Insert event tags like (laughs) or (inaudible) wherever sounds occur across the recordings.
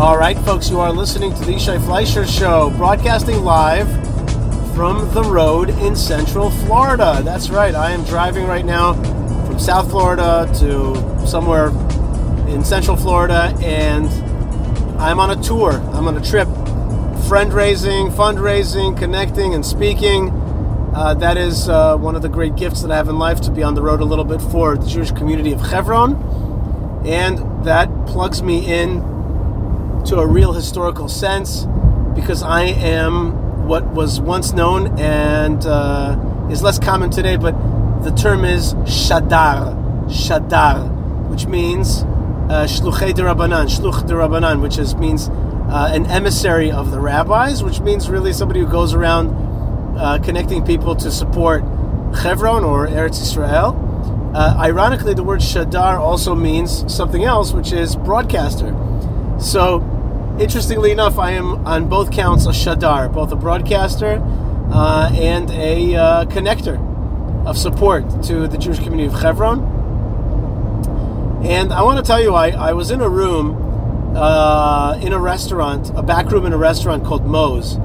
All right, folks, you are listening to the Yishai Fleisher Show, broadcasting live from the road in Central Florida. That's right, I am driving right now from South Florida to somewhere in Central Florida, and I'm on a tour. I'm on a trip, friend raising, fundraising, connecting, and speaking. Uh, that is uh, one of the great gifts that I have in life to be on the road a little bit for the Jewish community of Hebron, and that plugs me in to a real historical sense because I am what was once known and uh, is less common today, but the term is Shadar, Shadar, which means uh, Shluchei de Rabbanan, Shluch de Rabbanan, which is, means uh, an emissary of the rabbis, which means really somebody who goes around uh, connecting people to support Chevron or Eretz Israel. Uh, ironically, the word Shadar also means something else, which is broadcaster. So, interestingly enough, I am on both counts a Shadar, both a broadcaster uh, and a uh, connector of support to the Jewish community of Hebron. And I want to tell you, I, I was in a room uh, in a restaurant, a back room in a restaurant called Moe's.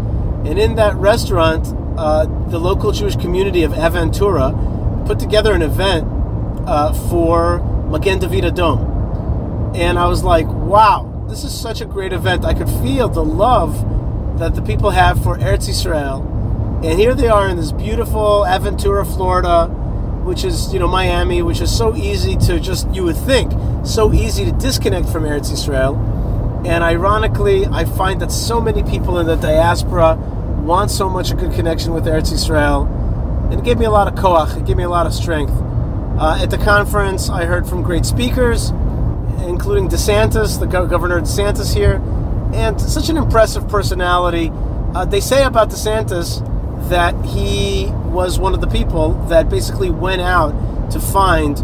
And in that restaurant, uh, the local Jewish community of Aventura put together an event uh, for Magen David Adom. And I was like, wow, this is such a great event. I could feel the love that the people have for Eretz Israel. And here they are in this beautiful Aventura, Florida, which is, you know, Miami, which is so easy to just, you would think, so easy to disconnect from Eretz Israel. And ironically, I find that so many people in the diaspora want so much a good connection with Eretz Israel. And it gave me a lot of koach, it gave me a lot of strength. Uh, at the conference, I heard from great speakers, including DeSantis, the Governor DeSantis here, and such an impressive personality. Uh, they say about DeSantis that he was one of the people that basically went out to find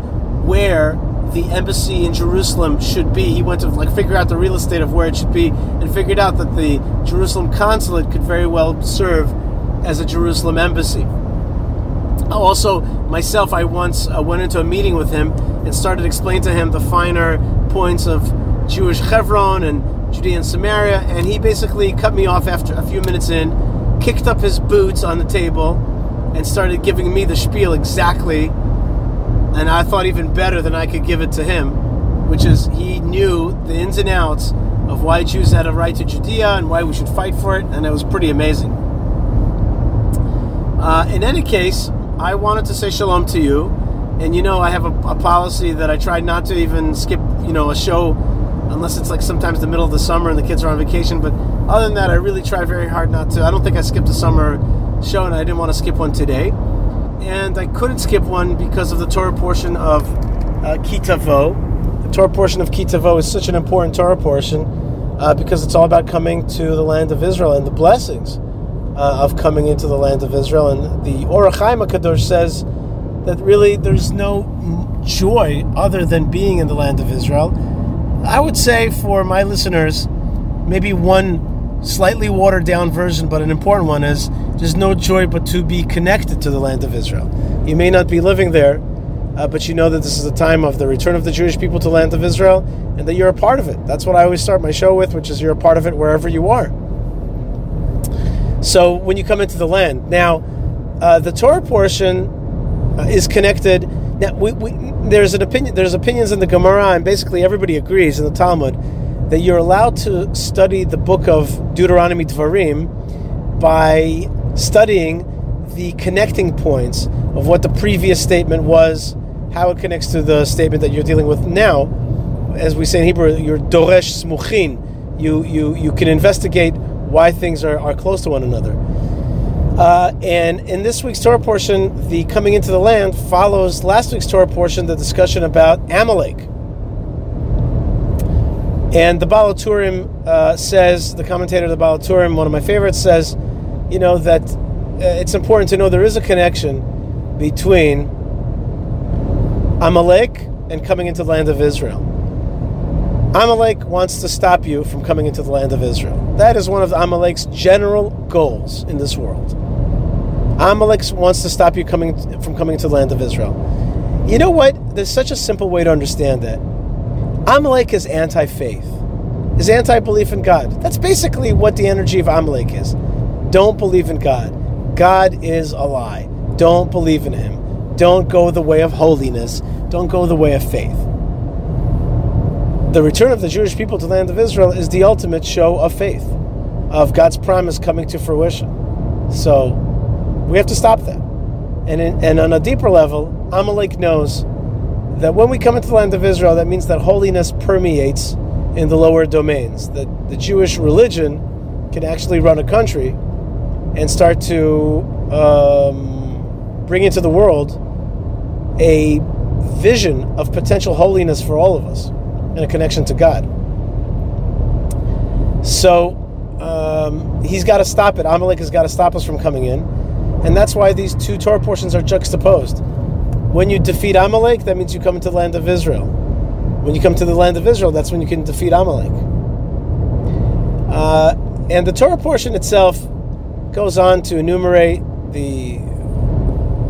where the embassy in Jerusalem should be. He went to like figure out the real estate of where it should be and figured out that the Jerusalem consulate could very well serve as a Jerusalem embassy. Also, myself, I once uh, went into a meeting with him and started explaining to him the finer points of Jewish Hebron and Judea and Samaria, and he basically cut me off after a few minutes in, kicked up his boots on the table, and started giving me the spiel exactly and I thought even better than I could give it to him, which is he knew the ins and outs of why Jews had a right to Judea and why we should fight for it, and it was pretty amazing. Uh, in any case, I wanted to say shalom to you, and you know I have a, a policy that I try not to even skip, you know, a show unless it's like sometimes the middle of the summer and the kids are on vacation. But other than that, I really try very hard not to. I don't think I skipped a summer show, and I didn't want to skip one today and I couldn't skip one because of the Torah portion of uh, Ki Tavo. The Torah portion of Ki Tavo is such an important Torah portion uh, because it's all about coming to the land of Israel and the blessings uh, of coming into the land of Israel. And the Or HaChaim Kadosh says that really there's no joy other than being in the land of Israel. I would say for my listeners, maybe one slightly watered down version, but an important one is there's no joy but to be connected to the land of Israel. You may not be living there, uh, but you know that this is the time of the return of the Jewish people to the land of Israel and that you're a part of it. That's what I always start my show with, which is you're a part of it wherever you are. So when you come into the land. Now, uh, the Torah portion uh, is connected. Now, we, we, there's an opinion. There's opinions in the Gemara, and basically everybody agrees in the Talmud that you're allowed to study the book of Deuteronomy Dvarim by studying the connecting points of what the previous statement was, how it connects to the statement that you're dealing with now. As we say in Hebrew, you're doresh smuchin. You, you, you can investigate why things are, are close to one another. Uh, and in this week's Torah portion, the coming into the land follows last week's Torah portion, the discussion about Amalek. And the Baal HaTurim uh, says, the commentator of the Baal HaTurim, one of my favorites, says, you know, that uh, it's important to know there is a connection between Amalek and coming into the land of Israel. Amalek wants to stop you from coming into the land of Israel. That is one of Amalek's general goals in this world. Amalek wants to stop you coming from coming to the land of Israel. You know what? There's such a simple way to understand that. Amalek is anti faith. is anti belief in God. That's basically what the energy of Amalek is. Don't believe in God. God is a lie. Don't believe in Him. Don't go the way of holiness. Don't go the way of faith. The return of the Jewish people to the land of Israel is the ultimate show of faith, of God's promise coming to fruition. So we have to stop that. And, in, and on a deeper level, Amalek knows that when we come into the land of Israel, that means that holiness permeates in the lower domains. That the Jewish religion can actually run a country and start to um, bring into the world a vision of potential holiness for all of us and a connection to God. So um, he's got to stop it. Amalek has got to stop us from coming in. And that's why these two Torah portions are juxtaposed. When you defeat Amalek, that means you come into the land of Israel. When you come to the land of Israel, that's when you can defeat Amalek. Uh, and the Torah portion itself goes on to enumerate the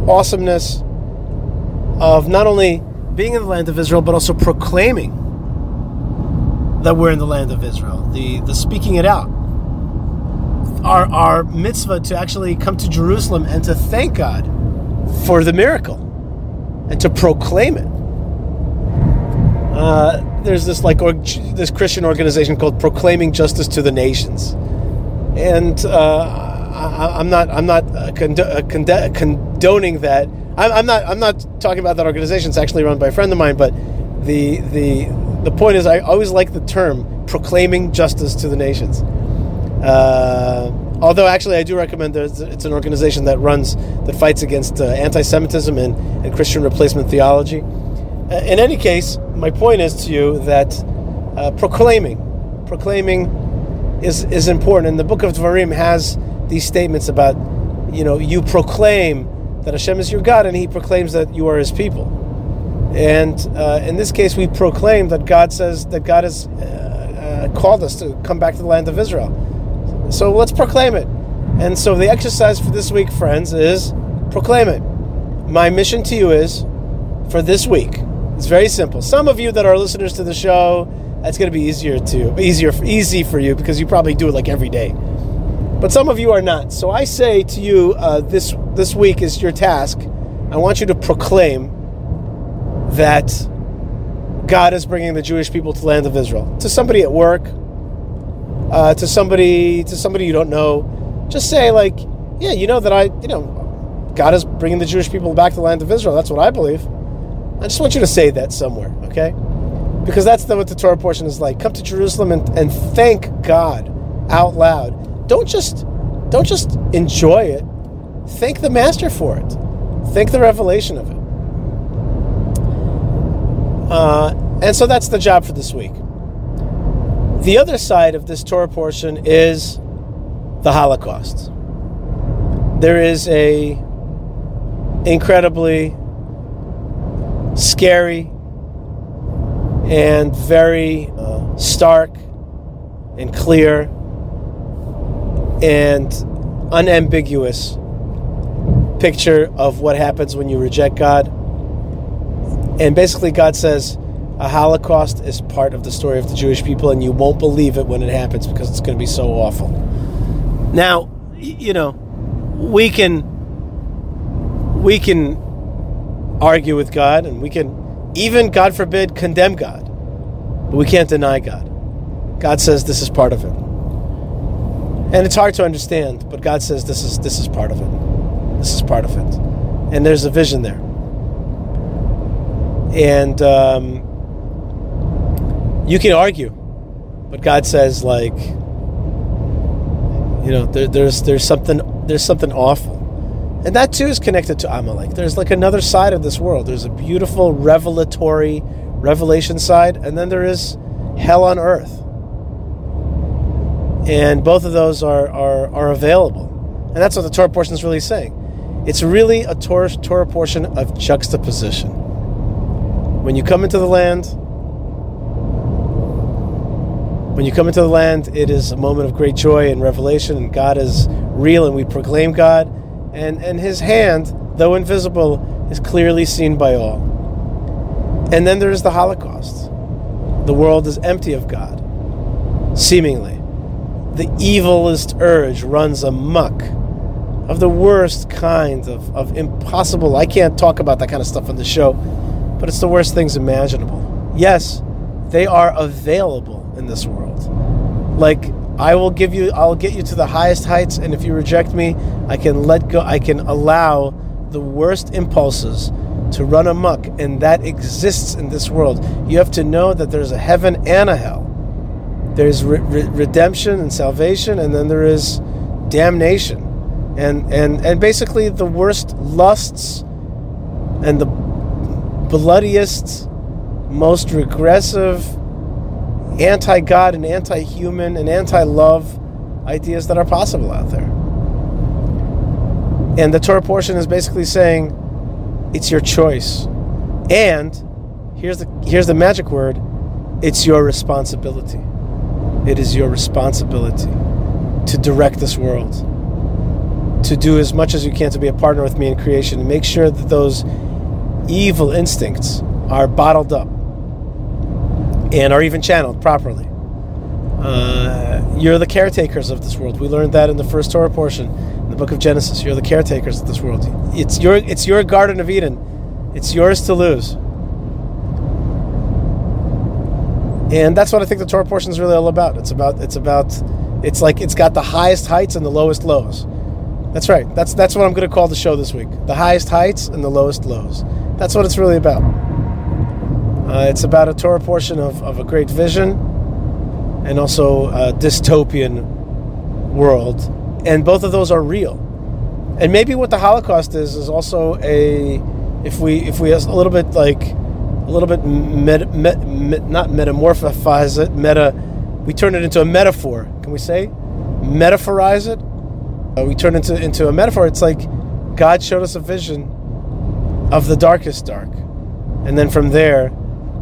awesomeness of not only being in the land of Israel, but also proclaiming that we're in the land of Israel, the, the speaking it out. Our, our mitzvah to actually come to Jerusalem and to thank God for the miracle and to proclaim it. Uh, there's this like or, this Christian organization called Proclaiming Justice to the Nations, and uh, I, am not I'm not uh, uh condoning that. I'm, I'm, not I'm not talking about that organization. It's actually run by a friend of mine, but the the the point is I always like the term proclaiming justice to the nations. Uh, although actually I do recommend that it's an organization that runs that fights against uh, anti-Semitism and, and Christian replacement theology. Uh, in any case, my point is to you that uh, proclaiming, proclaiming is is important. And the Book of Dvarim has these statements about, you know, you proclaim that Hashem is your God, and He proclaims that you are His people. And uh, in this case, we proclaim that God says that God has uh, uh, called us to come back to the land of Israel. So let's proclaim it. And so the exercise for this week, friends, is proclaim it. My mission to you is for this week. It's very simple. Some of you that are listeners to the show, that's going to be easier to easier easy for you because you probably do it like every day. But some of you are not. So I say to you, uh, this this week is your task. I want you to proclaim that God is bringing the Jewish people to the land of Israel. To somebody at work, uh, to somebody to somebody you don't know, just say like, yeah, you know that I, you know, God is bringing the Jewish people back to the land of Israel. That's what I believe. I just want you to say that somewhere, okay? Because that's the, what the Torah portion is like. Come to Jerusalem and, and thank God out loud. Don't just don't just enjoy it. Thank the Master for it. Thank the revelation of it. Uh, and so that's the job for this week. The other side of this Torah portion is the Holocaust. There is a incredibly scary and very uh, stark and clear and unambiguous picture of what happens when you reject God and basically, God says a Holocaust is part of the story of the Jewish people, and you won't believe it when it happens because it's going to be so awful. Now, you know, we can we can argue with God, and we can even, God forbid, condemn God, but we can't deny God. God says this is part of it, and it's hard to understand, but God says this is this is part of it. This is part of it, and there's a vision there and um, you can argue, but God says like, you know, there, there's there's something there's something awful, and that too is connected to Amalek. There's like another side of this world. There's a beautiful revelatory revelation side, and then there is hell on earth, and both of those are are, are available, and that's what the Torah portion is really saying. It's really a Torah, Torah portion of juxtaposition when you come into the land, when you come into the land, it is a moment of great joy and revelation, and God is real, and we proclaim God, and, and His hand, though invisible, is clearly seen by all. And then there is the Holocaust. The world is empty of God. seemingly. The evilest urge runs amuck of the worst kind of, of impossible. I can't talk about that kind of stuff on the show, but it's the worst things imaginable. Yes, they are available in this world. Like, I will give you, I'll get you to the highest heights, and if you reject me, I can let go, I can allow the worst impulses to run amuck, and that exists in this world. You have to know that there's a heaven and a hell. There's re- re- redemption and salvation, and then there is damnation and and and basically the worst lusts and the bloodiest most regressive anti-god and anti-human and anti-love ideas that are possible out there. And the torah portion is basically saying it's your choice. And here's the here's the magic word it's your responsibility. It is your responsibility to direct this world to do as much as you can to be a partner with me in creation and make sure that those evil instincts are bottled up and are even channeled properly. Uh, you're the caretakers of this world. We learned that in the first Torah portion, in the book of Genesis. You're the caretakers of this world. It's your, it's your Garden of Eden. It's yours to lose. And that's what I think the Torah portion is really all about. It's about, it's about, it's like it's got the highest heights and the lowest lows. That's right. That's that's what I'm going to call the show this week. The highest heights and the lowest lows. That's what it's really about. Uh, it's about a Torah portion of, of a great vision and also a dystopian world. And both of those are real. And maybe what the Holocaust is is also a if we if we a little bit like a little bit met, met, met, not metamorphize it meta we turn it into a metaphor. Can we say metaphorize it? uh, we turn into into a metaphor. It's like God showed us a vision of the darkest dark, and then from there,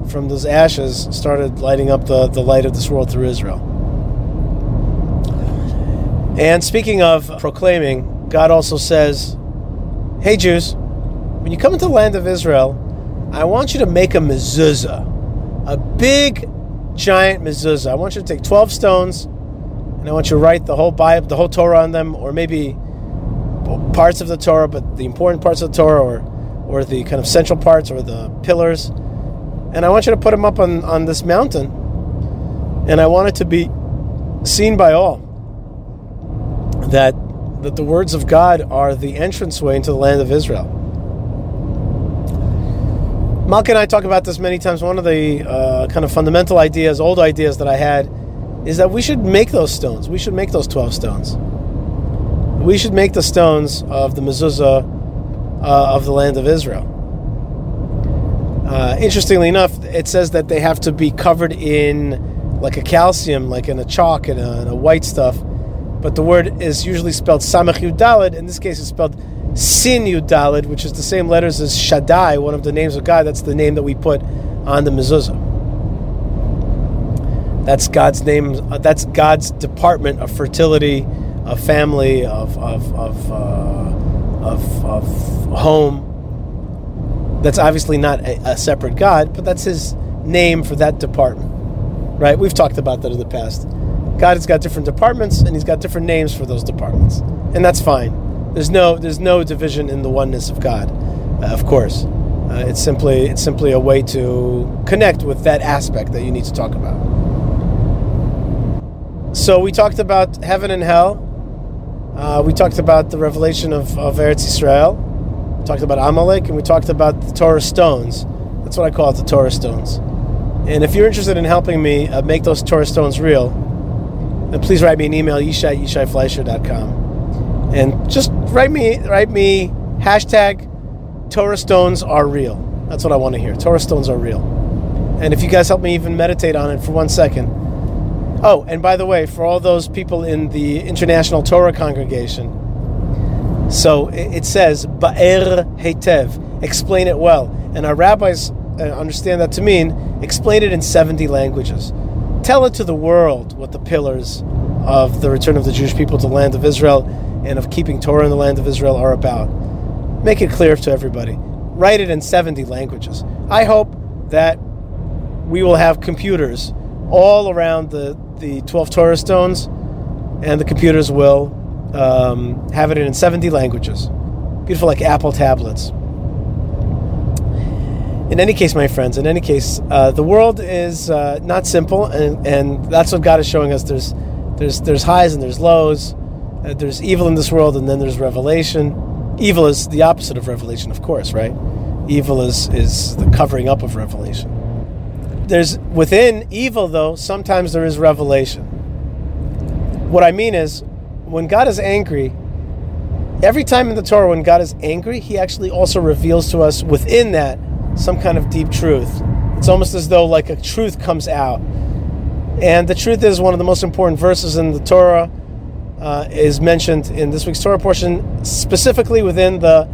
from those ashes, started lighting up the, the light of this world through Israel. And speaking of proclaiming, God also says, "Hey Jews, when you come into the land of Israel, I want you to make a mezuzah, a big, giant mezuzah. I want you to take twelve stones." and I want you to write the whole Bible, the whole Torah on them, or maybe parts of the Torah, but the important parts of the Torah, or or the kind of central parts, or the pillars. And I want you to put them up on, on this mountain, and I want it to be seen by all that that the words of God are the entranceway into the land of Israel. Malka and I talk about this many times. One of the uh, kind of fundamental ideas, old ideas that I had is that we should make those stones. We should make those 12 stones. We should make the stones of the mezuzah uh, of the land of Israel. Uh, interestingly enough, it says that they have to be covered in like a calcium, like in a chalk and a, and a white stuff. But the word is usually spelled samach yudalid. In this case, it's spelled sin yudalid, which is the same letters as Shaddai, one of the names of God. That's the name that we put on the mezuzah. That's God's name. Uh, that's God's department of fertility, of family, of of of, uh, of, of home. That's obviously not a, a separate God, but that's His name for that department. Right? We've talked about that in the past. God has got different departments, and He's got different names for those departments, and that's fine. There's no there's no division in the oneness of God, uh, of course. Uh, it's simply it's simply a way to connect with that aspect that you need to talk about. So we talked about heaven and hell. Uh, we talked about the revelation of, of Eretz Israel. Talked about Amalek, and we talked about the Torah stones. That's what I call it, the Torah stones. And if you're interested in helping me uh, make those Torah stones real, then please write me an email, yishai at yishaifleisher.com. And just write me, write me hashtag Torah stones are real. That's what I want to hear. Torah stones are real. And if you guys help me even meditate on it for one second, Oh, and by the way, for all those people in the International Torah Congregation, so it says Ba'er Hetev, explain it well. And our rabbis uh, understand that to mean explain it in 70 languages. Tell it to the world what the pillars of the return of the Jewish people to the land of Israel and of keeping Torah in the land of Israel are about. Make it clear to everybody. Write it in 70 languages. I hope that we will have computers all around the, the 12 Torah stones, and the computers will um, have it in 70 languages. Beautiful, like Apple tablets. In any case, my friends, in any case, uh, the world is uh, not simple, and, and that's what God is showing us. There's, there's, there's highs and there's lows. Uh, there's evil in this world, and then there's revelation. Evil is the opposite of revelation, of course, right? Evil is, is the covering up of revelation. There's within evil, though, sometimes there is revelation. What I mean is, when God is angry, every time in the Torah, when God is angry, He actually also reveals to us within that some kind of deep truth. It's almost as though like a truth comes out. And the truth is one of the most important verses in the Torah uh, is mentioned in this week's Torah portion, specifically within the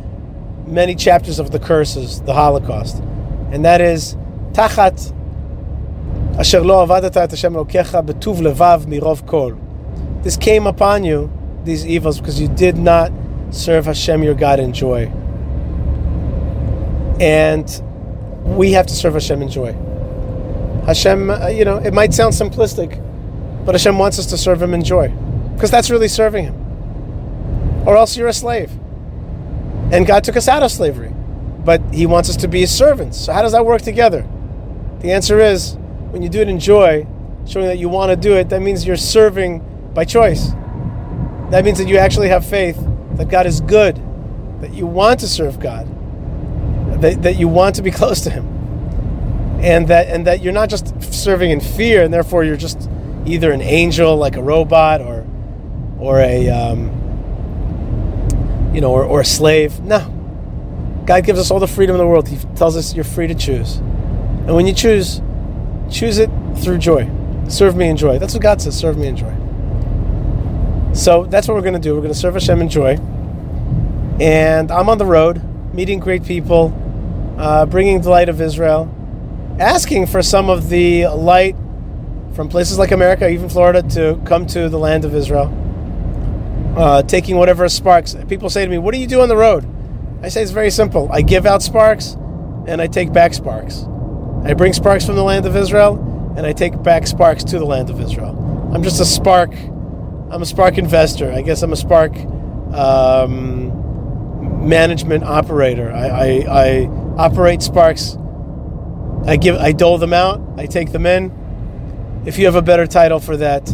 many chapters of the curses, the Holocaust. And that is, Tachat asher lo avadata et Hashem Elokecha betuv levav mirov kol. This came upon you, these evils, because you did not serve Hashem your God in joy. And we have to serve Hashem in joy. Hashem, uh, you know, it might sound simplistic, but Hashem wants us to serve Him in joy, because that's really serving Him. Or else you're a slave. And God took us out of slavery, but He wants us to be His servants. So how does that work together? The answer is when you do it in joy, showing that you want to do it, that means you're serving by choice. That means that you actually have faith that God is good, that you want to serve God, that, that you want to be (laughs) close to Him, and that and that you're not just serving in fear, and therefore you're just either an angel like a robot or or a um, you know or, or a slave. No, God gives us all the freedom in the world. He tells us you're free to choose, and when you choose, choose it through joy. Serve me in joy. That's what God says. Serve me in joy. So that's what we're going to do. We're going to serve Hashem in joy. And I'm on the road, meeting great people, uh, bringing the light of Israel, asking for some of the light from places like America, even Florida, to come to the land of Israel. Uh, taking whatever sparks. People say to me, What do you do on the road? I say it's very simple. I give out sparks and I take back sparks. I bring sparks from the land of Israel and I take back sparks to the land of Israel. I'm just a spark I'm a Spark investor. I guess I'm a Spark um, management operator. I, I, I, operate Sparks. I give, I dole them out. I take them in. If you have a better title for that,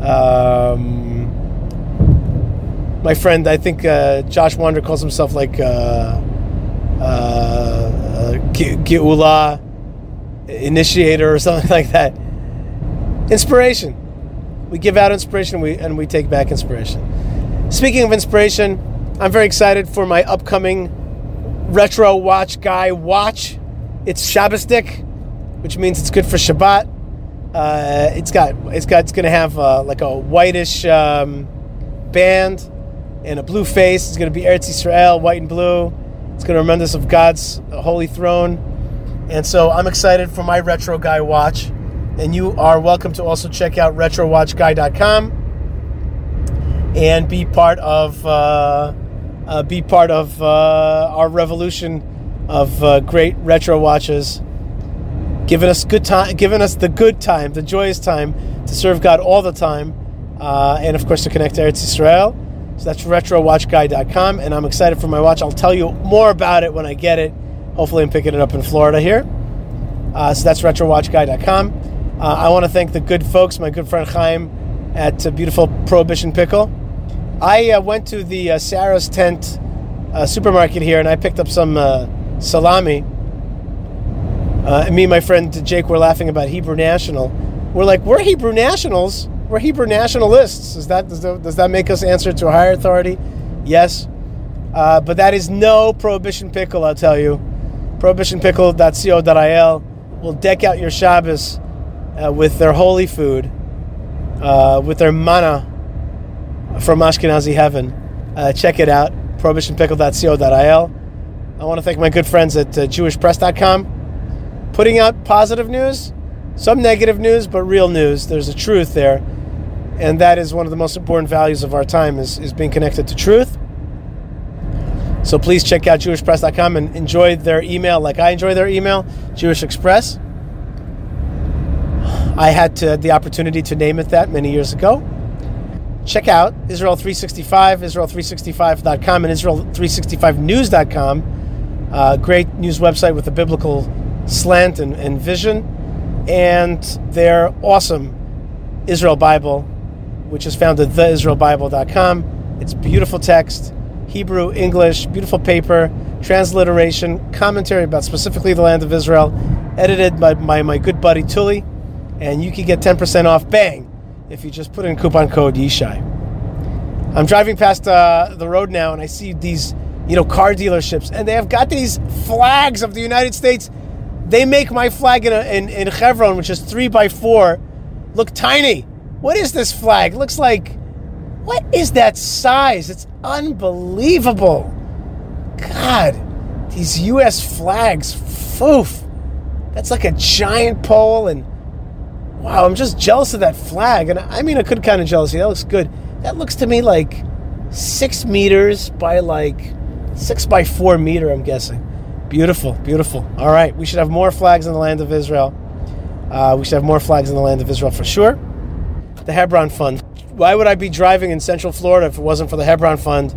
um, my friend, I think uh, Josh Wander calls himself like uh, uh, uh Geula initiator or (laughs) something like that. Inspiration we give out inspiration and we, and we take back inspiration. Speaking of inspiration, I'm very excited for my upcoming retro watch guy watch. It's Shabbosdik, which means it's good for Shabbat. Uh, it's got it's got it's gonna have uh, like a whitish um, band and a blue face. It's gonna be Eretz Israel, white and blue. It's gonna remind us of God's holy throne. And so I'm excited for my retro guy watch. And you are welcome to also check out retrowatchguy.com and be part of uh, uh, be part of uh, our revolution of uh, great retro watches, giving us good time, giving us the good time, the joyous time to serve God all the time, uh, and of course to connect to Eretz Israel. So that's retrowatchguy.com, and I'm excited for my watch. I'll tell you more about it when I get it. Hopefully, I'm picking it up in Florida here. Uh, so that's retrowatchguy.com. Uh, I want to thank the good folks, my good friend Chaim at uh, beautiful Prohibition Pickle. I uh, went to the uh, Sarah's Tent uh, supermarket here and I picked up some uh, salami. me and my friend Jake were laughing about Hebrew National. We're like, we're Hebrew Nationals. We're Hebrew nationalists. Is that, does, that, does that make us answer to a higher authority? Yes. but that is no Prohibition Pickle, I'll tell you. Prohibitionpickle.co.il will deck out your Shabbos uh, with their holy food, uh, with their manna from Ashkenazi heaven. Uh, check it out, prohibitionpickle.co.il. I want to thank my good friends at uh, jewishpress.com, putting out positive news, some negative news, but real news. There's a truth there, and that is one of the most important values of our time is, is being connected to truth. So please check out jewishpress.com and enjoy their email like I enjoy their email, Jewish Express. I had to, the opportunity to name it that many years ago. Check out Israel 365, Israel365.com, and Israel365news.com. Uh, great news website with a biblical slant and, and vision. And their awesome Israel Bible, which is found at theisraelbible.com. It's beautiful text, Hebrew, English, beautiful paper, transliteration, commentary about specifically the land of Israel, edited by, by my good buddy Tuly. And you can get 10% off, bang, if you just put in coupon code Yishai. I'm driving past uh, the road now and I see these, you know, car dealerships, and they have got these flags of the United States. They make my flag in, a, in, in Chevron, which is three by four, look tiny. What is this flag? Looks like, what is that size? It's unbelievable. God, these U.S. flags, foof. That's like a giant pole, and wow, I'm just jealous of that flag. And I mean, I could kind of jealousy. That looks good. That looks to me like six meters by like six by four meter, I'm guessing. Beautiful, beautiful. All right, we should have more flags in the land of Israel. Uh, we should have more flags in the land of Israel for sure. The Hebron Fund. Why would I be driving in Central Florida if it wasn't for the Hebron Fund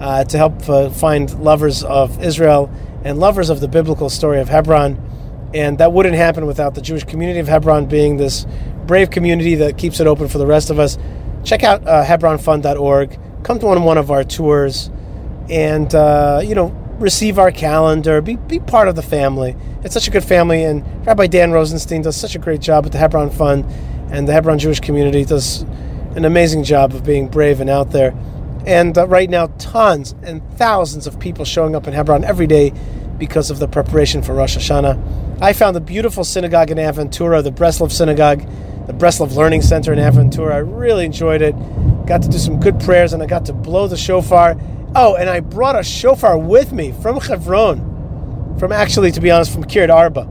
uh, to help uh, find lovers of Israel and lovers of the biblical story of Hebron? And that wouldn't happen without the Jewish community of Hebron being this brave community that keeps it open for the rest of us. Check out uh, HebronFund.org. Come to one, one of our tours and, uh, you know, receive our calendar, be, be part of the family. It's such a good family, and Rabbi Dan Rosenstein does such a great job with the Hebron Fund, and the Hebron Jewish community does an amazing job of being brave and out there. And uh, right now, tons and thousands of people showing up in Hebron every day because of the preparation for Rosh Hashanah. I found a beautiful synagogue in Aventura, the Breslov Synagogue, the Breslov Learning Center in Aventura. I really enjoyed it. Got to do some good prayers, and I got to blow the shofar Oh, and I brought a shofar with me from Hebron, from actually, to be honest, from Kiryat Arba.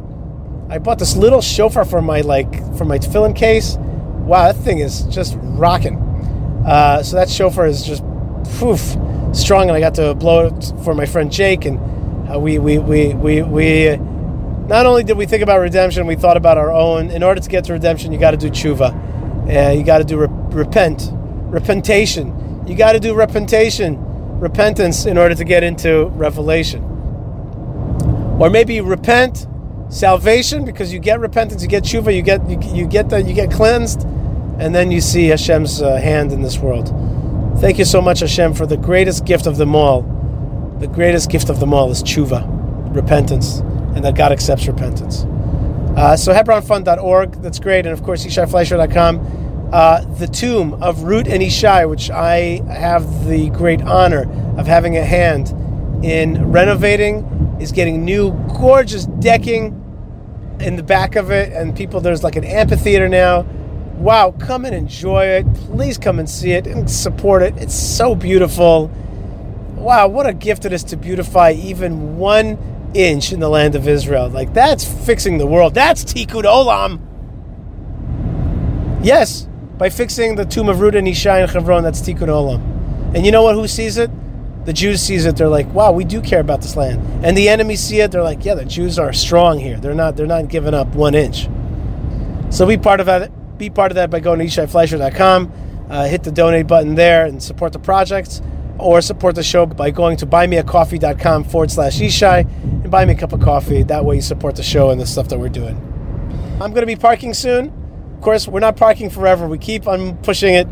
I bought this little shofar for my like for my tefillin case. Wow, that thing is just rocking. Uh, so that shofar is just poof strong, and I got to blow it for my friend Jake, and uh, we we we we we. Not only did we think about redemption, we thought about our own. In order to get to redemption, you got to do tshuva. Uh, you got to do re- repent, repentation. You got to do repentation repentance in order to get into revelation. Or maybe repent, salvation, because you get repentance, you get tshuva, you get you, you get the, you get cleansed, and then you see Hashem's uh, hand in this world. Thank you so much, Hashem, for the greatest gift of them all. The greatest gift of them all is tshuva, repentance, and that God accepts repentance. Uh, so HebronFund.org, that's great, and of course YishaiFleisher.com uh, the tomb of Ruth and Ishai, which I have the great honor of having a hand in renovating, is getting new, gorgeous decking in the back of it, and people, there's like an amphitheater now. Wow, come and enjoy it. Please come and see it and support it. It's so beautiful. Wow, what a gift it is to beautify even one inch in the land of Israel. Like, that's fixing the world. That's Tikkun Olam. Yes, by fixing the tomb of Ruth and Ishai and Hebron. That's Tikkun Olam. And you know what? Who sees it? The Jews sees it. They're like, "Wow, we do care about this land." And the enemies see it. They're like, "Yeah, the Jews are strong here. They're not. They're not giving up one inch." So be part of that. Be part of that by going to YishaiFleisher.com. Uh, hit the donate button there and support the projects, or support the show by going to buymeacoffee.com forward slash Yishai and buy me a cup of coffee. That way, you support the show and the stuff that we're doing. I'm going to be parking soon. Of course, we're not parking forever. We keep on pushing it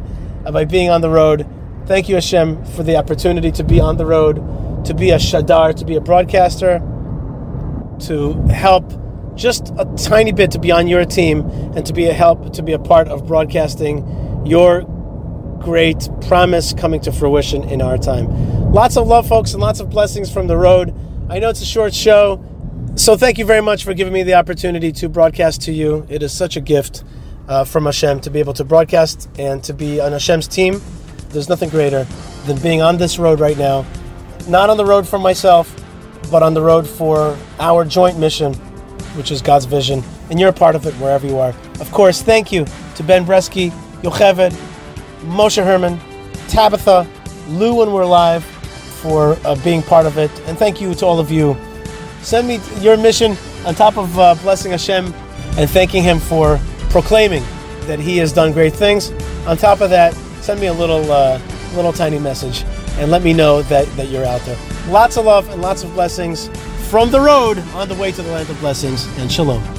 by being on the road. Thank you, Hashem, for the opportunity to be on the road, to be a shadar, to be a broadcaster, to help just a tiny bit to be on your team and to be a help, to be a part of broadcasting your great promise coming to fruition in our time. Lots of love, folks, and lots of blessings from the road. I know it's a short show, so thank you very much for giving me the opportunity to broadcast to you. It is such a gift uh, from Hashem to be able to broadcast and to be on Hashem's team. There's nothing greater than being on this road right now. Not on the road for myself, but on the road for our joint mission, which is God's vision. And you're a part of it wherever you are. Of course, thank you to Ben Bresky, Yocheved, Moshe Herman, Tabitha, Lou when we're live for uh, being part of it. And thank you to all of you. Send me your mission on top of uh, blessing Hashem and thanking Him for proclaiming that He has done great things. On top of that, send me a little, uh, little tiny message and let me know that, that you're out there. Lots of love and lots of blessings from the road on the way to the land of blessings, and shalom.